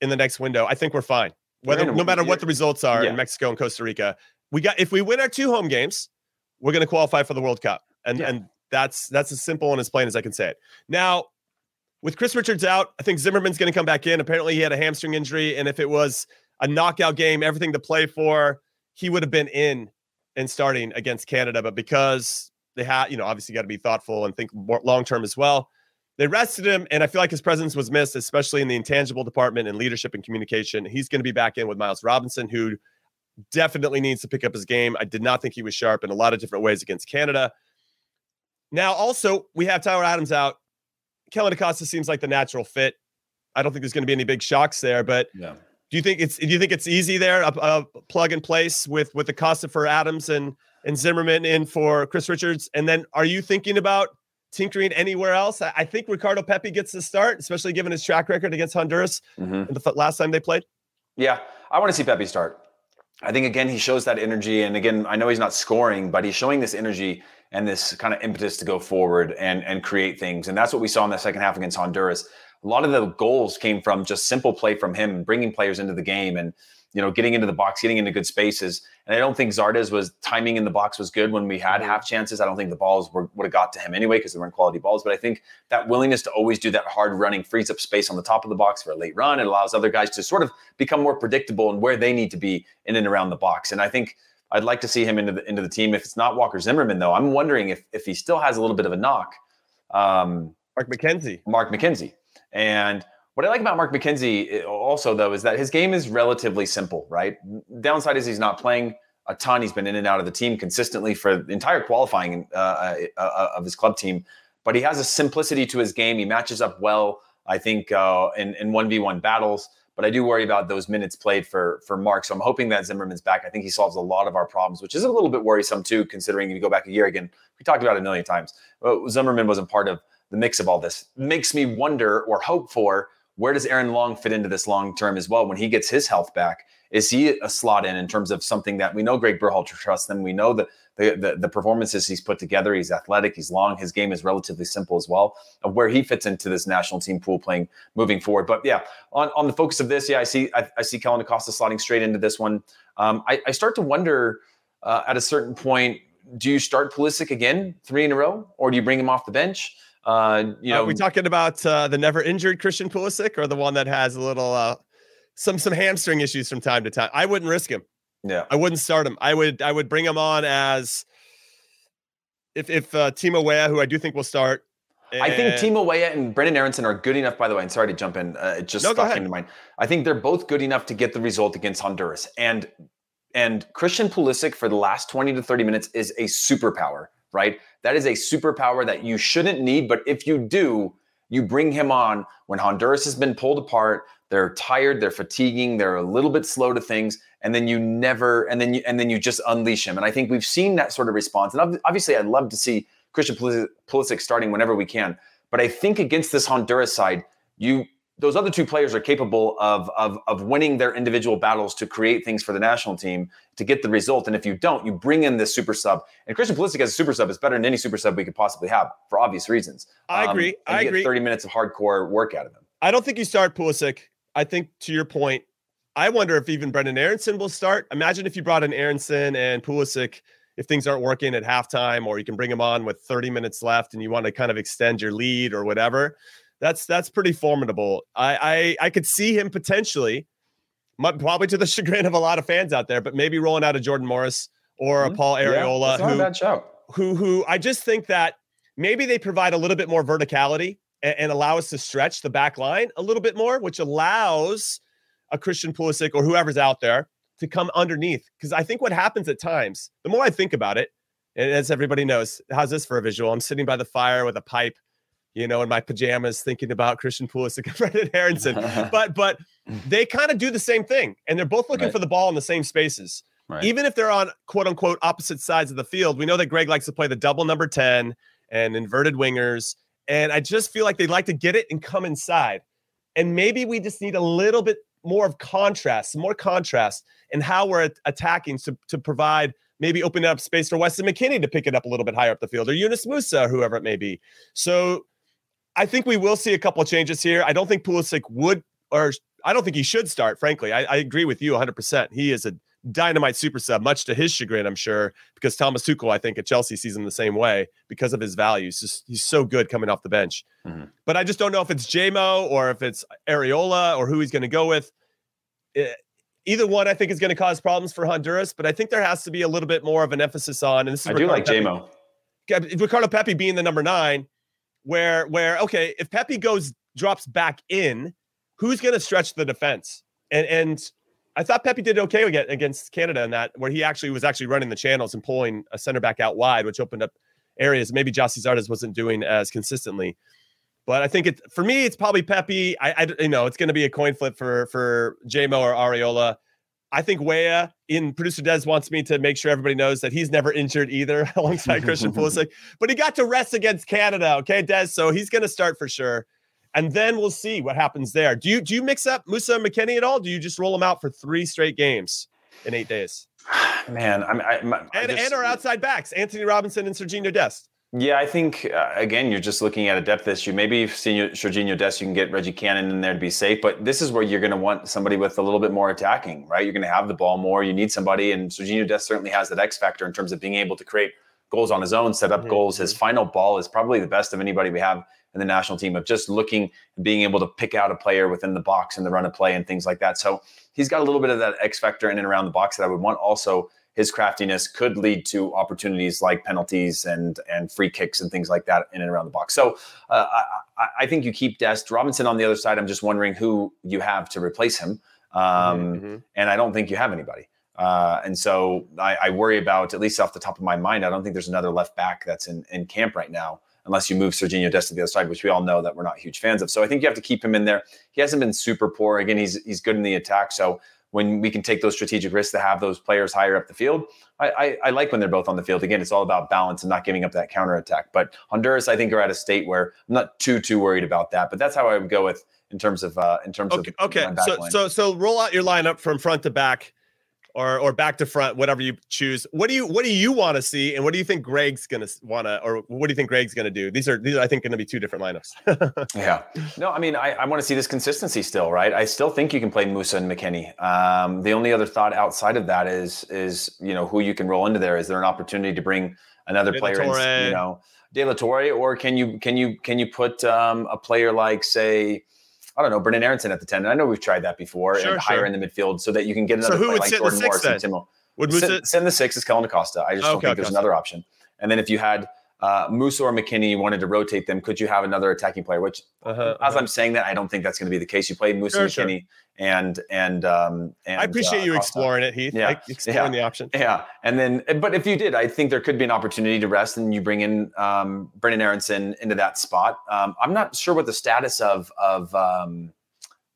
Speaker 2: in the next window, I think we're fine. Whether no matter what the results are yeah. in Mexico and Costa Rica, we got if we win our two home games, we're going to qualify for the World Cup, and yeah. and that's that's as simple and as plain as I can say it. Now, with Chris Richards out, I think Zimmerman's going to come back in. Apparently, he had a hamstring injury, and if it was a knockout game, everything to play for, he would have been in and starting against Canada. But because they had, you know, obviously got to be thoughtful and think long term as well. They rested him, and I feel like his presence was missed, especially in the intangible department and leadership and communication. He's going to be back in with Miles Robinson, who definitely needs to pick up his game. I did not think he was sharp in a lot of different ways against Canada. Now, also, we have Tyler Adams out. Kellyn Acosta seems like the natural fit. I don't think there's going to be any big shocks there, but yeah. Do you think it's do you think it's easy there a, a plug and place with with the Costa for Adams and and Zimmerman in for Chris Richards? And then are you thinking about tinkering anywhere else? I, I think Ricardo Pepi gets the start, especially given his track record against Honduras mm-hmm. the last time they played.
Speaker 3: Yeah, I want to see Pepi start. I think again he shows that energy, and again I know he's not scoring, but he's showing this energy and this kind of impetus to go forward and and create things, and that's what we saw in the second half against Honduras a lot of the goals came from just simple play from him, bringing players into the game and you know getting into the box, getting into good spaces. And I don't think Zardes was timing in the box was good when we had mm-hmm. half chances. I don't think the balls were, would have got to him anyway because they weren't quality balls. But I think that willingness to always do that hard running frees up space on the top of the box for a late run. It allows other guys to sort of become more predictable and where they need to be in and around the box. And I think I'd like to see him into the into the team. If it's not Walker Zimmerman, though, I'm wondering if if he still has a little bit of a knock.
Speaker 2: Um, Mark McKenzie.
Speaker 3: Mark McKenzie. And what I like about Mark McKenzie eh, also, though, is that his game is relatively simple, right? Downside is he's not playing a ton. He's been in and out of the team consistently for the entire qualifying uh, uh, uh of his club team, but he has a simplicity to his game. He matches up well, I think, uh, in, in 1v1 battles. But I do worry about those minutes played for for Mark. So I'm hoping that Zimmerman's back. I think he solves a lot of our problems, which is a little bit worrisome too, considering if you go back a year again, we talked about it a million times. Zimmerman wasn't part of the mix of all this makes me wonder or hope for where does Aaron Long fit into this long term as well when he gets his health back? Is he a slot in in terms of something that we know Gregg Berhalter trusts them? We know that the, the, the performances he's put together. He's athletic. He's long. His game is relatively simple as well. Of where he fits into this national team pool playing moving forward. But yeah, on, on the focus of this, yeah, I see I, I see Kellyn Acosta slotting straight into this one. Um, I, I, start to wonder uh, at a certain point, do you start Pulisic again three in a row, or do you bring him off the bench? Uh, you know,
Speaker 2: are we talking about uh, the never injured Christian Pulisic or the one that has a little uh, some some hamstring issues from time to time? I wouldn't risk him.
Speaker 3: Yeah,
Speaker 2: I wouldn't start him. I would I would bring him on as if if uh, Timo Weah, who I do think will start.
Speaker 3: I think Timo Weah and Brenden Aaronson are good enough. By the way, and sorry to jump in, uh, it just no, stuck into mind. I think they're both good enough to get the result against Honduras, and and Christian Pulisic for the last twenty to thirty minutes is a superpower right? That is a superpower that you shouldn't need. But if you do, you bring him on when Honduras has been pulled apart. They're tired, they're fatiguing, they're a little bit slow to things, and then you never, and then you, and then you just unleash him. And I think we've seen that sort of response. And obviously, I'd love to see Christian Pulisic starting whenever we can. But I think against this Honduras side, you those other two players are capable of, of, of winning their individual battles to create things for the national team to get the result. And if you don't, you bring in this super sub. And Christian Pulisic as a super sub is better than any super sub we could possibly have for obvious reasons.
Speaker 2: I um, agree. I agree.
Speaker 3: 30 minutes of hardcore work out of him.
Speaker 2: I don't think you start Pulisic. I think to your point, I wonder if even Brenden Aaronson will start. Imagine if you brought in Aaronson and Pulisic if things aren't working at halftime, or you can bring them on with 30 minutes left and you want to kind of extend your lead or whatever that's that's pretty formidable. I I, I could see him potentially, probably to the chagrin of a lot of fans out there, but maybe rolling out a Jordan Morris or mm-hmm. a Paul Arriola.
Speaker 3: Yeah, who.
Speaker 2: Who who I just think that maybe they provide a little bit more verticality and, and allow us to stretch the back line a little bit more, which allows a Christian Pulisic or whoever's out there to come underneath. Because I think what happens at times, the more I think about it, and as everybody knows, how's this for a visual? I'm sitting by the fire with a pipe you know, in my pajamas thinking about Christian Pulisic and Brenden Aaronson. but but they kind of do the same thing, and they're both looking right. for the ball in the same spaces. Right. Even if they're on quote unquote opposite sides of the field, we know that Gregg likes to play the double number 10 and inverted wingers. And I just feel like they'd like to get it and come inside. And maybe we just need a little bit more of contrast, more contrast in how we're attacking to, to provide maybe open up space for Weston McKennie to pick it up a little bit higher up the field or Yunus Musah, whoever it may be. So I think we will see a couple of changes here. I don't think Pulisic would, or I don't think he should start. Frankly, I, I agree with you 100. percent He is a dynamite super sub, much to his chagrin, I'm sure, because Thomas Tuchel, I think, at Chelsea sees him the same way because of his values. Just, he's so good coming off the bench. Mm-hmm. But I just don't know if it's JMO or if it's Arriola or who he's going to go with. It, either one, I think, is going to cause problems for Honduras. But I think there has to be a little bit more of an emphasis on. And this is
Speaker 3: I Ricardo do like
Speaker 2: Pepi, JMO. Ricardo Pepi being the number nine where where okay, if Pepi goes drops back in, who's going to stretch the defense? And and I thought Pepi did okay against Canada in that where he actually was actually running the channels and pulling a center back out wide, which opened up areas maybe Gyasi Zardes wasn't doing as consistently. But I think it for me, it's probably Pepi. I, I you know it's going to be a coin flip for for JMO or Arriola. I think Weah in producer Des wants me to make sure everybody knows that he's never injured either alongside Christian Pulisic, but he got to rest against Canada. Okay, Des, so he's going to start for sure, and then we'll see what happens there. Do you do you mix up Musah and McKennie at all? Do you just roll them out for three straight games in eight days?
Speaker 3: Man, I mean, I, my,
Speaker 2: and, I just, and our outside backs, Antonee Robinson and Serginho Dest.
Speaker 3: Yeah, I think uh, again you're just looking at a depth issue. Maybe Serginho Serginho Dest, you can get Reggie Cannon in there to be safe, but this is where you're going to want somebody with a little bit more attacking, right? You're going to have the ball more. You need somebody, and Serginho Dest certainly has that X factor in terms of being able to create goals on his own, set up mm-hmm. goals. His mm-hmm. final ball is probably the best of anybody we have in the national team of just looking and being able to pick out a player within the box and the run of play and things like that. So he's got a little bit of that X factor in and around the box that I would want also his craftiness could lead to opportunities like penalties and and free kicks and things like that in and around the box. So uh, I, I, think you keep Dest Robinson on the other side. I'm just wondering who you have to replace him, um, mm-hmm. and I don't think you have anybody. Uh, and so I, I, worry about, at least off the top of my mind, I don't think there's another left back that's in, in camp right now, unless you move Serginho Dest to the other side, which we all know that we're not huge fans of. So I think you have to keep him in there. He hasn't been super poor. Again, he's he's good in the attack. So when we can take those strategic risks to have those players higher up the field. I, I, I, like when they're both on the field. Again, it's all about balance and not giving up that counter attack. But Honduras, I think, are at a state where I'm not too too worried about that. But that's how I would go with in terms of uh, in terms
Speaker 2: okay,
Speaker 3: of
Speaker 2: okay. So line. so so roll out your lineup from front to back or or back to front, whatever you choose. What do you what do you want to see, and what do you think Gregg's gonna want to, or what do you think Gregg's gonna do? These are these are I think going to be two different lineups.
Speaker 3: yeah, no, I mean I, I want to see this consistency still, right? I still think you can play Musah and McKennie. Um, the only other thought outside of that is is you know who you can roll into there. Is there an opportunity to bring another De player, in, you know, De La Torre, or can you can you can you put um, a player like say I don't know, Brenden Aaronson at the 10. And I know we've tried that before sure, and higher in the midfield so that you can get another
Speaker 2: so who
Speaker 3: would
Speaker 2: like
Speaker 3: sit
Speaker 2: Jordan the Morris and
Speaker 3: Timo. Would sit, send the six is Kellyn Acosta. I just okay, don't think there's another option. And then if you had uh, or McKennie, you wanted to rotate them, could you have another attacking player? Which, uh-huh, as uh-huh. I'm saying that, I don't think that's going to be the case. You play Musah sure, McKennie and and um and
Speaker 2: I appreciate uh, you exploring it, Heath. Yeah, like exploring
Speaker 3: yeah.
Speaker 2: the option.
Speaker 3: Yeah, and then but if you did, I think there could be an opportunity to rest, and you bring in um Brenden Aaronson into that spot. Um, I'm not sure what the status of of um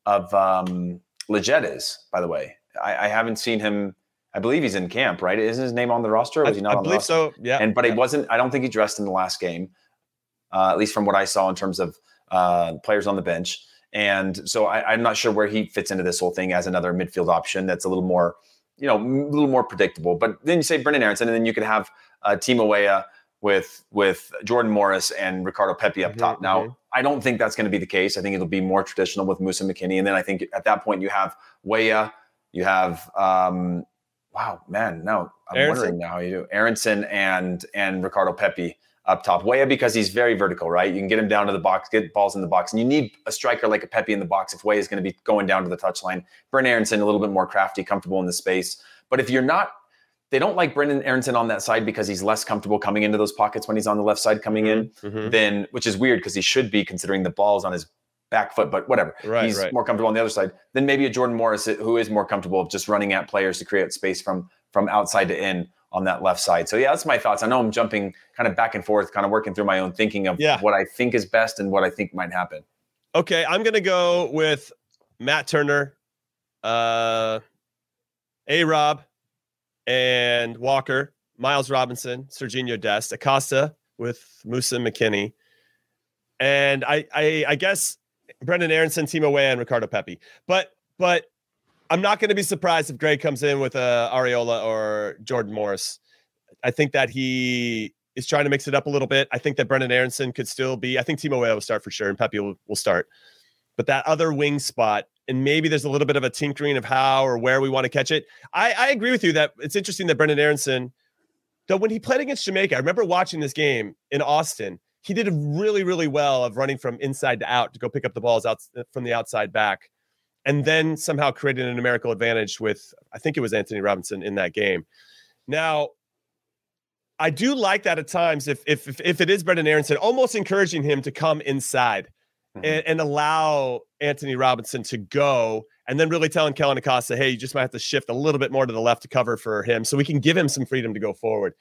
Speaker 3: of um, Lletget is, by the way. I, I, haven't seen him. I believe he's in camp, right? Isn't his name on the roster? was he not
Speaker 2: I
Speaker 3: on
Speaker 2: believe so. Yeah.
Speaker 3: And but
Speaker 2: yeah.
Speaker 3: he wasn't. I don't think he dressed in the last game, uh, at least from what I saw in terms of uh, players on the bench. And so I, am not sure where he fits into this whole thing as another midfield option. That's a little more, you know, a little more predictable. But then you say Brenden Aaronson, and then you could have uh, Timo Weah with with Jordan Morris and Ricardo Pepi up mm-hmm, top. Now, mm-hmm. I don't think that's going to be the case. I think it'll be more traditional with Musah McKennie, and then I think at that point you have Weah, you have um, wow, man, no, I'm Aaronson? wondering now how you do Aaronson and and Ricardo Pepi up top. Weah because he's very vertical, right? You can get him down to the box, get balls in the box, and you need a striker like a Pepi in the box if Weah is going to be going down to the touchline. Brenden Aaronson a little bit more crafty, comfortable in the space. But if you're not they don't like Brenden Aaronson on that side because he's less comfortable coming into those pockets when he's on the left side coming in. Mm-hmm. mm-hmm. Then, which is weird because he should be considering the balls on his back foot, but whatever.
Speaker 2: Right,
Speaker 3: he's
Speaker 2: right.
Speaker 3: more comfortable on the other side. Then maybe a Jordan Morris who is more comfortable of just running at players to create space from from outside to in on that left side. So yeah, that's my thoughts. I know I'm jumping kind of back and forth, kind of working through my own thinking of
Speaker 2: yeah.
Speaker 3: what I think is best and what I think might happen.
Speaker 2: Okay, I'm gonna go with Matt Turner, uh, A Rob, and Walker, Miles Robinson, Sergiño Dest, Acosta with Musah McKennie. And I, I, I guess Brenden Aaronson, Timo Weah, and Ricardo Pepi. But, but I'm not going to be surprised if Gregg comes in with uh, a Arriola or Jordan Morris. I think that he is trying to mix it up a little bit. I think that Brenden Aaronson could still be. I think Timo Weah will start for sure, and Pepi will, will start. But that other wing spot, and maybe there's a little bit of a tinkering of how or where we want to catch it. I, I agree with you that it's interesting that Brenden Aaronson, though, when he played against Jamaica, I remember watching this game in Austin. He did really, really well of running from inside to out to go pick up the balls out from the outside back, and then somehow created a numerical advantage with I think it was Antonee Robinson in that game. Now, I do like that at times if if if, if it is Brenden Aaronson, almost encouraging him to come inside mm-hmm. and, and, allow Antonee Robinson to go. And then really telling Kellyn Acosta, hey, you just might have to shift a little bit more to the left to cover for him so we can give him some freedom to go forward.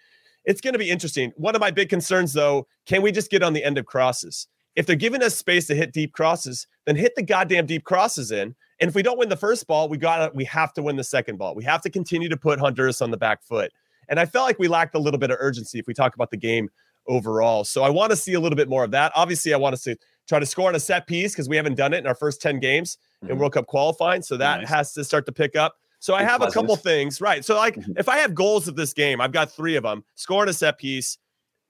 Speaker 2: It's going to be interesting. One of my big concerns, though, can we just get on the end of crosses? If they're giving us space to hit deep crosses, then hit the goddamn deep crosses in. And if we don't win the first ball, we got we have to win the second ball. We have to continue to put Honduras on the back foot. And I felt like we lacked a little bit of urgency if we talk about the game overall. So I want to see a little bit more of that. Obviously, I want to see try to score on a set piece because we haven't done it in our first 10 games mm-hmm. in World Cup qualifying. So that nice. has to start to pick up. So I have a couple things, right? So like mm-hmm. if I have goals of this game, I've got three of them. Score on a set piece,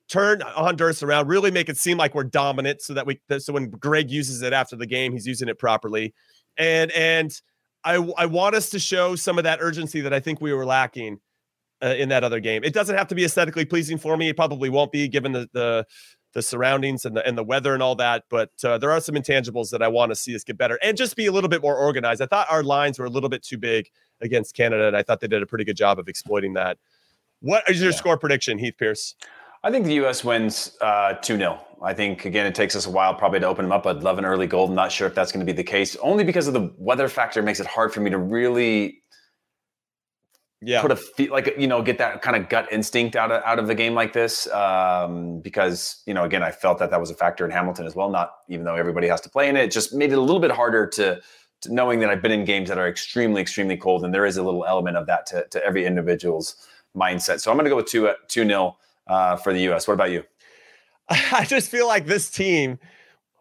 Speaker 2: turn Honduras around, really make it seem like we're dominant so that we so when Gregg uses it after the game, he's using it properly. And and I I want us to show some of that urgency that I think we were lacking uh, in that other game. It doesn't have to be aesthetically pleasing for me. It probably won't be given the the the surroundings and the and the weather and all that. But uh, there are some intangibles that I want to see us get better and just be a little bit more organized. I thought our lines were a little bit too big against Canada, and I thought they did a pretty good job of exploiting that. What is your yeah. score prediction, Heath Pearce?
Speaker 3: I think the U.S. wins uh, 2 uh, 0. I think, again, it takes us a while probably to open them up. I'd love an early goal. I'm not sure if that's going to be the case, only because of the weather factor makes it hard for me to really
Speaker 2: yeah
Speaker 3: put a feel like you know get that kind of gut instinct out of out of the game like this um, because you know again I felt that that was a factor in Hamilton as well not even though everybody has to play in it, it just made it a little bit harder to knowing that I've been in games that are extremely, extremely cold, and there is a little element of that to, to every individual's mindset. So I'm going to go with two two nil uh, for the U.S. What about you?
Speaker 2: I just feel like this team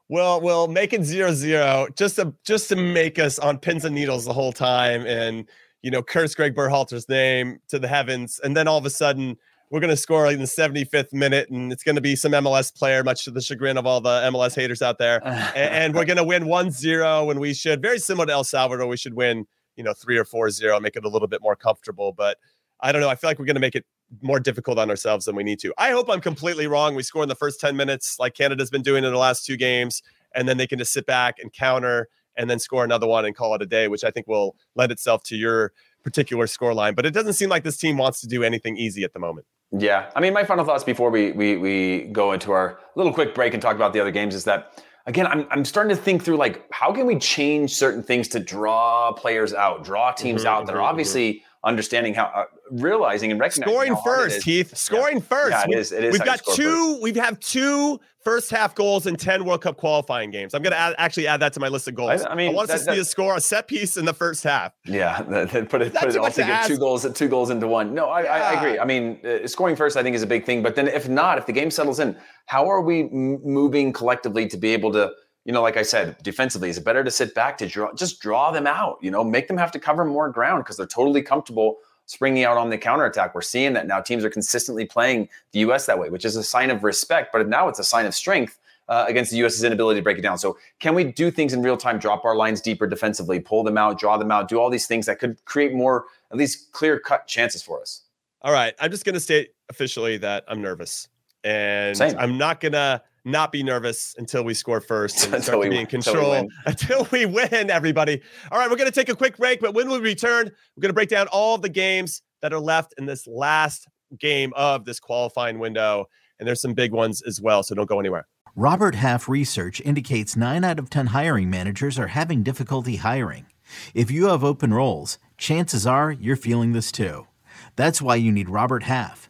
Speaker 2: will will make it zero zero just to just to make us on pins and needles the whole time and you know curse Gregg Berhalter's name to the heavens, and then all of a sudden we're going to score like in the 75th minute, and it's going to be some MLS player, much to the chagrin of all the MLS haters out there. and, and, we're going to win 1 0 when we should, very similar to El Salvador, we should win, you know, 3 or 4 0, make it a little bit more comfortable. But I don't know. I feel like we're going to make it more difficult on ourselves than we need to. I hope I'm completely wrong. We score in the first 10 minutes, like Canada's been doing in the last two games, and then they can just sit back and counter and then score another one and call it a day, which I think will lend itself to your particular score line. But it doesn't seem like this team wants to do anything easy at the moment.
Speaker 3: Yeah, I mean, my final thoughts before we we we go into our little quick break and talk about the other games is that again, I'm I'm starting to think through like how can we change certain things to draw players out, draw teams mm-hmm, out that are mm-hmm, mm-hmm. obviously understanding how uh, realizing and recognizing
Speaker 2: scoring first, Heath. Scoring
Speaker 3: yeah.
Speaker 2: first.
Speaker 3: Yeah, it is. It is
Speaker 2: we've got two. First. We've have two first half goals in ten World Cup qualifying games. I'm going to actually add that to my list of goals. I, I mean, I want that, to see that, a score a set piece in the first half.
Speaker 3: Yeah, that, put it. Put it. Also get two goals. Two goals into one. No, I, yeah. I, I agree. I mean, uh, scoring first, I think, is a big thing. But then, if not, if the game settles in, how are we m- moving collectively to be able to? You know, like I said, defensively, is it better to sit back to draw, just draw them out? You know, make them have to cover more ground because they're totally comfortable springing out on the counterattack. We're seeing that now teams are consistently playing the U.S. that way, which is a sign of respect, but now it's a sign of strength. Uh, against the U.S.'s inability to break it down. So, can we do things in real time, drop our lines deeper defensively, pull them out, draw them out, do all these things that could create more, at least clear cut chances for us?
Speaker 2: All right. I'm just going to state officially that I'm nervous. And Same. I'm not going to not be nervous until we score first and start to be in control until we, until we win, everybody. All right, we're going to take a quick break, but when we return, we're going to break down all the games that are left in this last game of this qualifying window. And there's some big ones as well, so don't go anywhere.
Speaker 4: Robert Half research indicates 9 out of 10 hiring managers are having difficulty hiring. If you have open roles, chances are you're feeling this too. That's why you need Robert Half.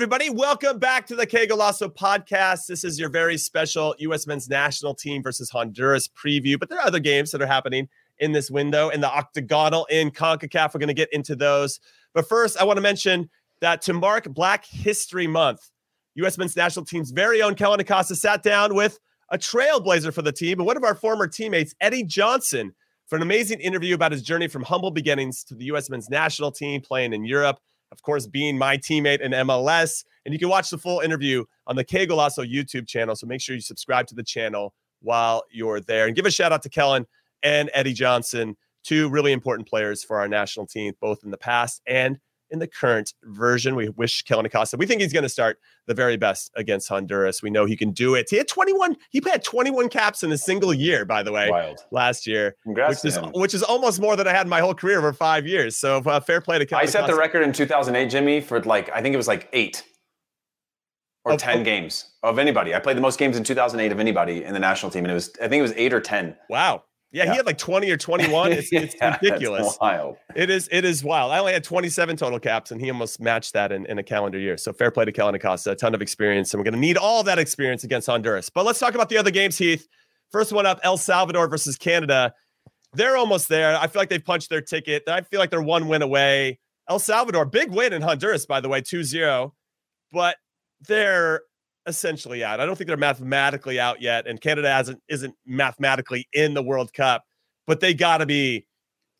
Speaker 2: Everybody, welcome back to the Golazo podcast. This is your very special U.S. men's national team versus Honduras preview, but there are other games that are happening in this window in the octagonal in CONCACAF. We're going to get into those. But first, I want to mention that to mark Black History Month, U.S. men's national team's very own Kellyn Acosta sat down with a trailblazer for the team and one of our former teammates, Eddie Johnson, for an amazing interview about his journey from humble beginnings to the U.S. men's national team playing in Europe of course, being my teammate in MLS. And you can watch the full interview on the Qué Golazo YouTube channel. So make sure you subscribe to the channel while you're there. And give a shout out to Kellyn and Eddie Johnson, two really important players for our national team, both in the past and in the current version. We wish Kellyn Acosta. We think he's going to start the very best against Honduras. We know he can do it. He had 21. He had 21 caps in a single year, by the way,
Speaker 3: Wild.
Speaker 2: last year,
Speaker 3: Congrats
Speaker 2: which is which is almost more than I had in my whole career over five years. So uh, fair play to Kellyn.
Speaker 3: I set
Speaker 2: Acosta.
Speaker 3: the record in 2008, Jimmy, for like I think it was like eight or 10 games of anybody. I played the most games in 2008 of anybody in the national team, and it was I think it was eight or 10.
Speaker 2: Wow. Yeah, yeah, he had like 20 or 21. It's, it's yeah, ridiculous.
Speaker 3: wild.
Speaker 2: It is it is wild. I only had 27 total caps, and he almost matched that in, in a calendar year. So fair play to Kellyn Acosta. A ton of experience, and we're going to need all that experience against Honduras. But let's talk about the other games, Heath. First one up, El Salvador versus Canada. They're almost there. I feel like they've punched their ticket. I feel like they're one win away. El Salvador, big win in Honduras, by the way, 2 0. But they're essentially out. I don't think they're mathematically out yet, and Canada hasn't isn't mathematically in the World Cup, but they got to be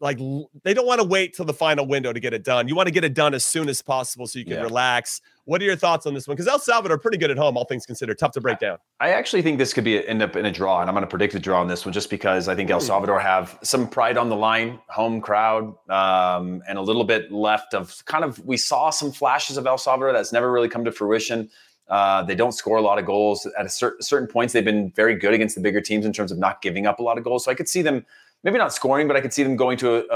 Speaker 2: like they don't want to wait till the final window to get it done. You want to get it done as soon as possible so you can yeah. relax. What are your thoughts on this one? Because El Salvador are pretty good at home, all things considered. Tough to break down.
Speaker 3: I actually think this could be end up in a draw, and I'm going to predict a draw on this one just because I think El hmm. Salvador have some pride on the line, home crowd, um, and a little bit left of kind of. We saw some flashes of El Salvador that's never really come to fruition. Uh, they don't score a lot of goals at a cer- certain points. They've been very good against the bigger teams in terms of not giving up a lot of goals. So I could see them maybe not scoring, but I could see them going to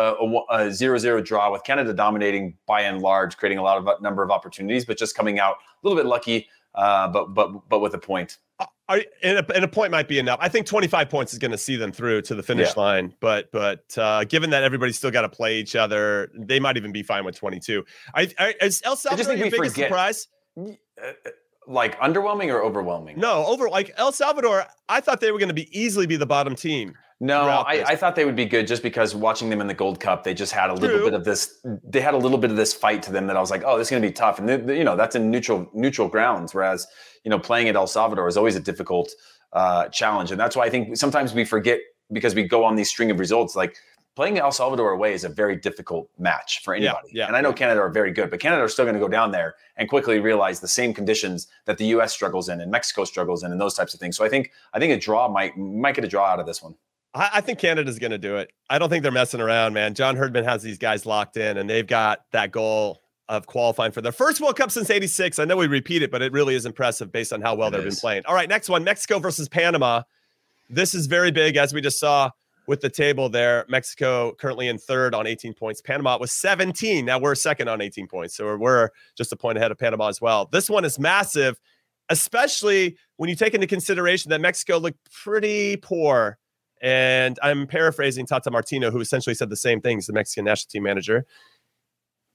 Speaker 3: a, zero-zero draw with Canada dominating by and large, creating a lot of number of opportunities, but just coming out a little bit lucky, uh, but but but with a point.
Speaker 2: Uh, are, and, a, and a point might be enough. I think 25 points is going to see them through to the finish yeah. line. But but uh, given that everybody's still got to play each other, they might even be fine with 22. I, I, is El Salvador your biggest forget. surprise? Uh,
Speaker 3: like underwhelming or overwhelming?
Speaker 2: No, over like El Salvador. I thought they were going to be easily be the bottom team.
Speaker 3: No, I, I, thought they would be good just because watching them in the Gold Cup, they just had a little True. bit of this. They had a little bit of this fight to them that I was like, oh, this is going to be tough, and they, they, you know that's in neutral neutral grounds. Whereas you know playing at El Salvador is always a difficult uh, challenge, and that's why I think sometimes we forget because we go on these string of results like playing El Salvador away is a very difficult match for anybody. Yeah, yeah, and I know yeah. Canada are very good, but Canada are still going to go down there and quickly realize the same conditions that the U.S. struggles in and Mexico struggles in, and those types of things. So I think I think a draw might might get a draw out of this one.
Speaker 2: I, I think Canada's going to do it. I don't think they're messing around, man. John Herdman has these guys locked in, and they've got that goal of qualifying for their first World Cup since 86. I know we repeat it, but it really is impressive based on how well it they've is. been playing. All right, next one Mexico versus Panama. This is very big, as we just saw with the table there. Mexico currently in third on 18 points. Panama was 17. Now we're second on 18 points. So we're just a point ahead of Panama as well. This one is massive, especially when you take into consideration that Mexico looked pretty poor and I'm paraphrasing Tata Martino, who essentially said the same things, the Mexican national team manager.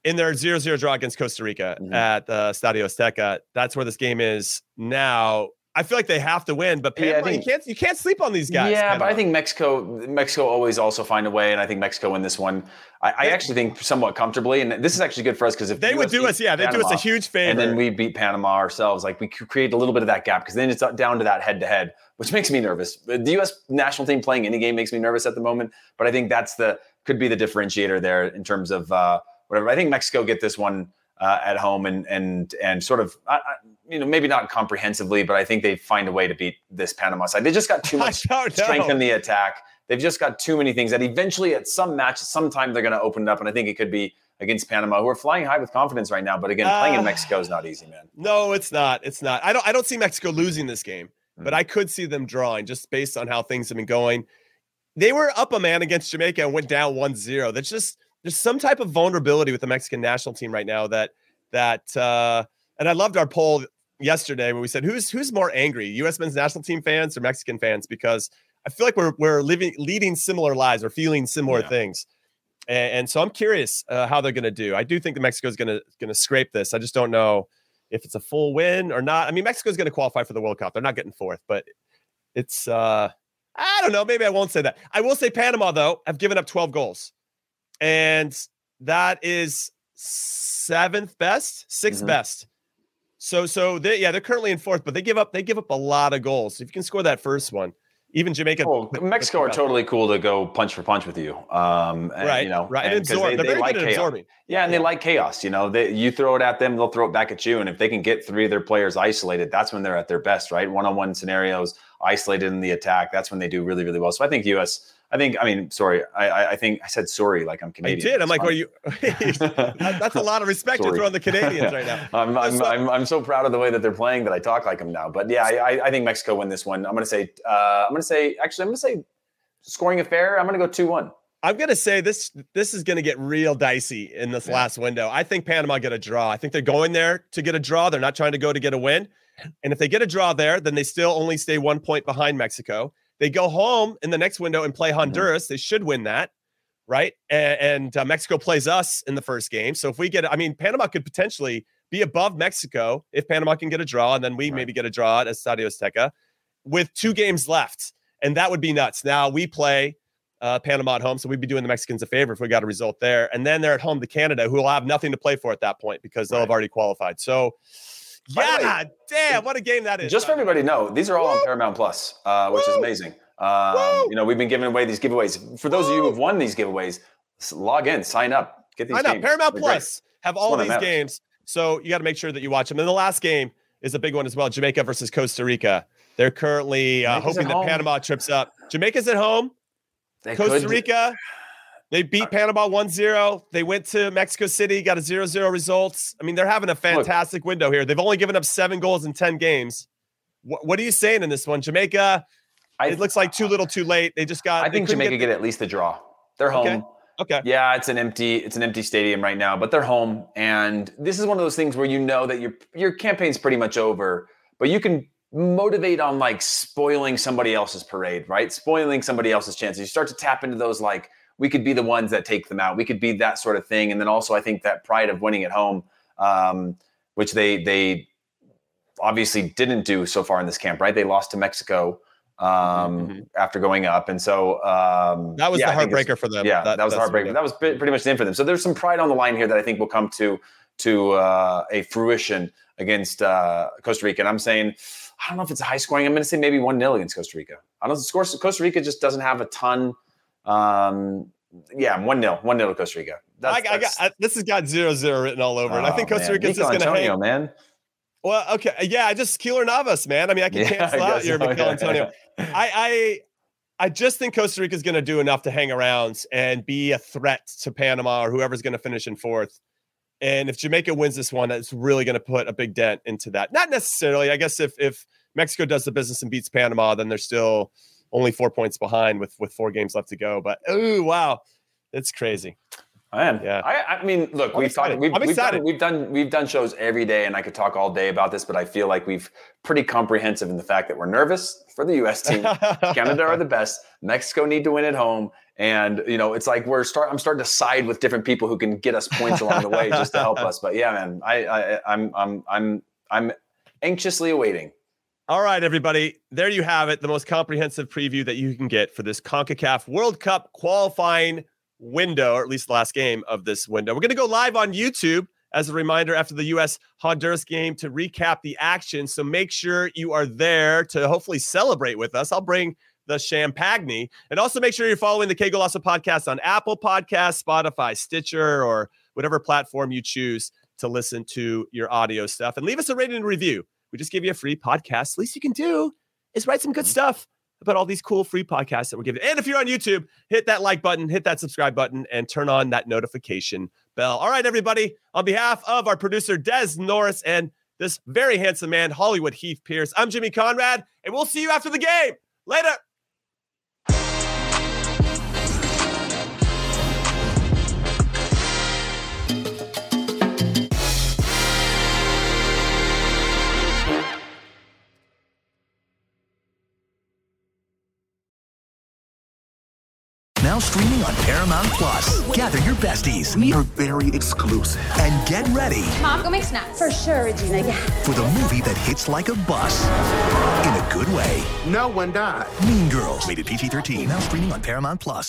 Speaker 2: In their 0 0 draw against Costa Rica mm-hmm. at the Stadio Azteca, that's where this game is now. I feel like they have to win, but Panama, yeah, think, you can't you can't sleep on these guys.
Speaker 3: Yeah,
Speaker 2: Panama.
Speaker 3: but I think Mexico Mexico always also find a way, and I think Mexico win this one. I, I actually think somewhat comfortably, and this is actually good for us because if
Speaker 2: they would do us, yeah, they do us a huge favor,
Speaker 3: and then we beat Panama ourselves, like we create a little bit of that gap because then it's down to that head to head which makes me nervous. The U.S. national team playing any game makes me nervous at the moment, but I think that's the could be the differentiator there in terms of uh, whatever. I think Mexico get this one uh, at home and and and sort of uh, you know maybe not comprehensively, but I think they find a way to beat this Panama side. They just got too much strength in the attack. They've just got too many things that eventually at some match, sometime they're going to open it up, and I think it could be against Panama, who are flying high with confidence right now. But again, playing in uh, Mexico is not easy, man.
Speaker 2: No, it's not. It's not. I don't. I don't see Mexico losing this game but I could see them drawing just based on how things have been going. They were up a man against Jamaica and went down 1-0. That's just there's some type of vulnerability with the Mexican national team right now that that uh and I loved our poll yesterday where we said who's who's more angry, US men's national team fans or Mexican fans because I feel like we're we're living leading similar lives or feeling similar yeah. things. And, and, so I'm curious uh, how they're going to do. I do think that Mexico is going to going to scrape this. I just don't know if it's a full win or not. I mean, Mexico's going to qualify for the World Cup. They're not getting fourth, but it's uh I don't know. Maybe I won't say that. I will say Panama though I've given up 12 goals, and that is seventh best, 6th mm-hmm. best. So so they yeah they're currently in fourth, but they give up they give up a lot of goals. So if you can score that first one, even Jamaica.
Speaker 3: Oh, Mexico are totally cool to go punch for punch with you. Um, and,
Speaker 2: right.
Speaker 3: You know,
Speaker 2: right. And, and absorb. They, they like chaos.
Speaker 3: Yeah, and they like chaos. You know, they, you throw it at them, they'll throw it back at you. And if they can get three of their players isolated, that's when they're at their best, right? One on one scenarios, isolated in the attack. That's when they do really, really well. So I think U.S. I think, I mean, sorry, I, I think I said sorry like I'm Canadian.
Speaker 2: I did. I'm like, are you? that's a lot of respect you're throwing the Canadians right now.
Speaker 3: I'm, I'm, I'm, I'm, so proud of the way that they're playing that I talk like them now. But yeah, I, I think Mexico win this one. I'm going to say, uh, I'm going to say, actually, I'm going to say scoring affair. I'm going to go 2 1.
Speaker 2: I'm gonna say this. This is gonna get real dicey in this yeah. last window. I think Panama get a draw. I think they're going there to get a draw. They're not trying to go to get a win. And if they get a draw there, then they still only stay one point behind Mexico. They go home in the next window and play mm-hmm. Honduras. Mm-hmm. They should win that, right? And, and uh, Mexico plays us in the first game. So if we get, I mean, Panama could potentially be above Mexico if Panama can get a draw, and then we right. maybe get a draw at Estadio Azteca with two games left, and that would be nuts. Now we play uh, Panama at home, so we'd be doing the Mexicans a favor if we got a result there, and then they're at home to Canada, who will have nothing to play for at that point because they'll right. have already qualified. So yeah, way, damn, what a game that is.
Speaker 3: Just for everybody to know, these are all Woo! on Paramount Plus, uh, which Woo! is amazing. Um, you know, we've been giving away these giveaways. For those Woo! of you who have won these giveaways, log in, sign up, get these.
Speaker 2: I know
Speaker 3: games.
Speaker 2: Paramount
Speaker 3: They're
Speaker 2: Plus have all these games, so you got to make sure that you watch them. And the last game is a big one as well: Jamaica versus Costa Rica. They're currently uh, hoping that
Speaker 3: home.
Speaker 2: Panama trips up. Jamaica's at home.
Speaker 3: They
Speaker 2: Costa
Speaker 3: could-
Speaker 2: Rica, they beat uh, Panama 1-0. They went to Mexico City, got a 0-0 results. I mean, they're having a fantastic window here. They've only given up seven goals in 10 games. What, what are you saying in this one? Jamaica,
Speaker 3: I,
Speaker 2: it looks like too little too late. They just got
Speaker 3: I think Jamaica get, at least a draw. They're
Speaker 2: Okay.
Speaker 3: home.
Speaker 2: Okay.
Speaker 3: Yeah, it's an empty it's an empty stadium right now, but they're home, and this is one of those things where you know that your your campaign's pretty much over, but you can motivate on like spoiling somebody else's parade, right? Spoiling somebody else's chances. You start to tap into those like we could be the ones that take them out. We could be that sort of thing, and then also I think that pride of winning at home, um, which they they obviously didn't do so far in this camp, right? They lost to Mexico um,
Speaker 2: Mhm.
Speaker 3: after going up, and so um,
Speaker 2: That was
Speaker 3: yeah,
Speaker 2: the
Speaker 3: I think it's-
Speaker 2: heartbreaker for them.
Speaker 3: yeah, that, was
Speaker 2: that's-
Speaker 3: heartbreaking. That was pretty much the end for them. So there's some pride on the line here that I think will come to to uh, a fruition against uh, Costa Rica. And I'm saying, I don't know if it's a high scoring. I'm going to say maybe one 0 against Costa Rica. I don't. Score, Costa Rica just doesn't have a ton. Um, yeah, one 0 one 0 to Costa Rica. That's,
Speaker 2: I, I got, I, this has got zero zero written all over it. I
Speaker 3: Oh,
Speaker 2: think Costa Rica
Speaker 3: is
Speaker 2: just going to
Speaker 3: Antonio,
Speaker 2: hang.
Speaker 3: man.
Speaker 2: Well, okay, yeah, I just Keylor Navas, man. I mean, I can
Speaker 3: Yeah,
Speaker 2: cancel
Speaker 3: I
Speaker 2: out your
Speaker 3: so,
Speaker 2: Michail
Speaker 3: yeah.
Speaker 2: Antonio. I, I, I just think Costa Rica is going to do enough to hang around and be a threat to Panama or whoever's going to finish in fourth. And if Jamaica wins this one, that's really going to put a big dent into that. Not necessarily. I guess if if Mexico does the business and beats Panama, then they're still only four points behind with with four games left to go. But oh wow, it's crazy.
Speaker 3: I am.
Speaker 2: Yeah.
Speaker 3: I, I mean, look,
Speaker 2: I'm
Speaker 3: we've
Speaker 2: excited.
Speaker 3: talked. We've, we've done. We've done. We've done shows every day, and I could talk all day about this. But I feel like we've pretty comprehensive in the fact that we're nervous for the U.S. team. Canada are the best. Mexico need to win at home, and you know, it's like we're start. I'm starting to side with different people who can get us points along the way just to help us. But yeah, man, I, I, I'm, I'm, I'm, I'm anxiously awaiting.
Speaker 2: All right, everybody. There you have it. The most comprehensive preview that you can get for this CONCACAF World Cup qualifying window, or at least the last game of this window. We're going to go live on YouTube as a reminder after the U.S. Honduras game to recap the action. So make sure you are there to hopefully celebrate with us. I'll bring the champagne. And also make sure you're following the Que Golazo podcast on Apple Podcasts, Spotify, Stitcher, or whatever platform you choose to listen to your audio stuff. And leave us a rating and review. We just give you a free podcast. Least you can do is write some good mm-hmm. stuff about all these cool free podcasts that we're giving. And if you're on YouTube, hit that like button, hit that subscribe button, and turn on that notification bell. All right, everybody. On behalf of our producer, Des Norris, and this very handsome man, Hollywood Heath Pearce, I'm Jimmy Conrad, and we'll see you after the game. Later.
Speaker 5: Now streaming on Paramount Plus. Gather your besties
Speaker 6: We are very exclusive.
Speaker 5: and get ready
Speaker 7: Mom, go make snacks. For sure, Regina. Yeah.
Speaker 5: for the movie that hits like a bus in a good way.
Speaker 6: No one died.
Speaker 5: Mean Girls, rated PG 13. Now streaming on Paramount Plus.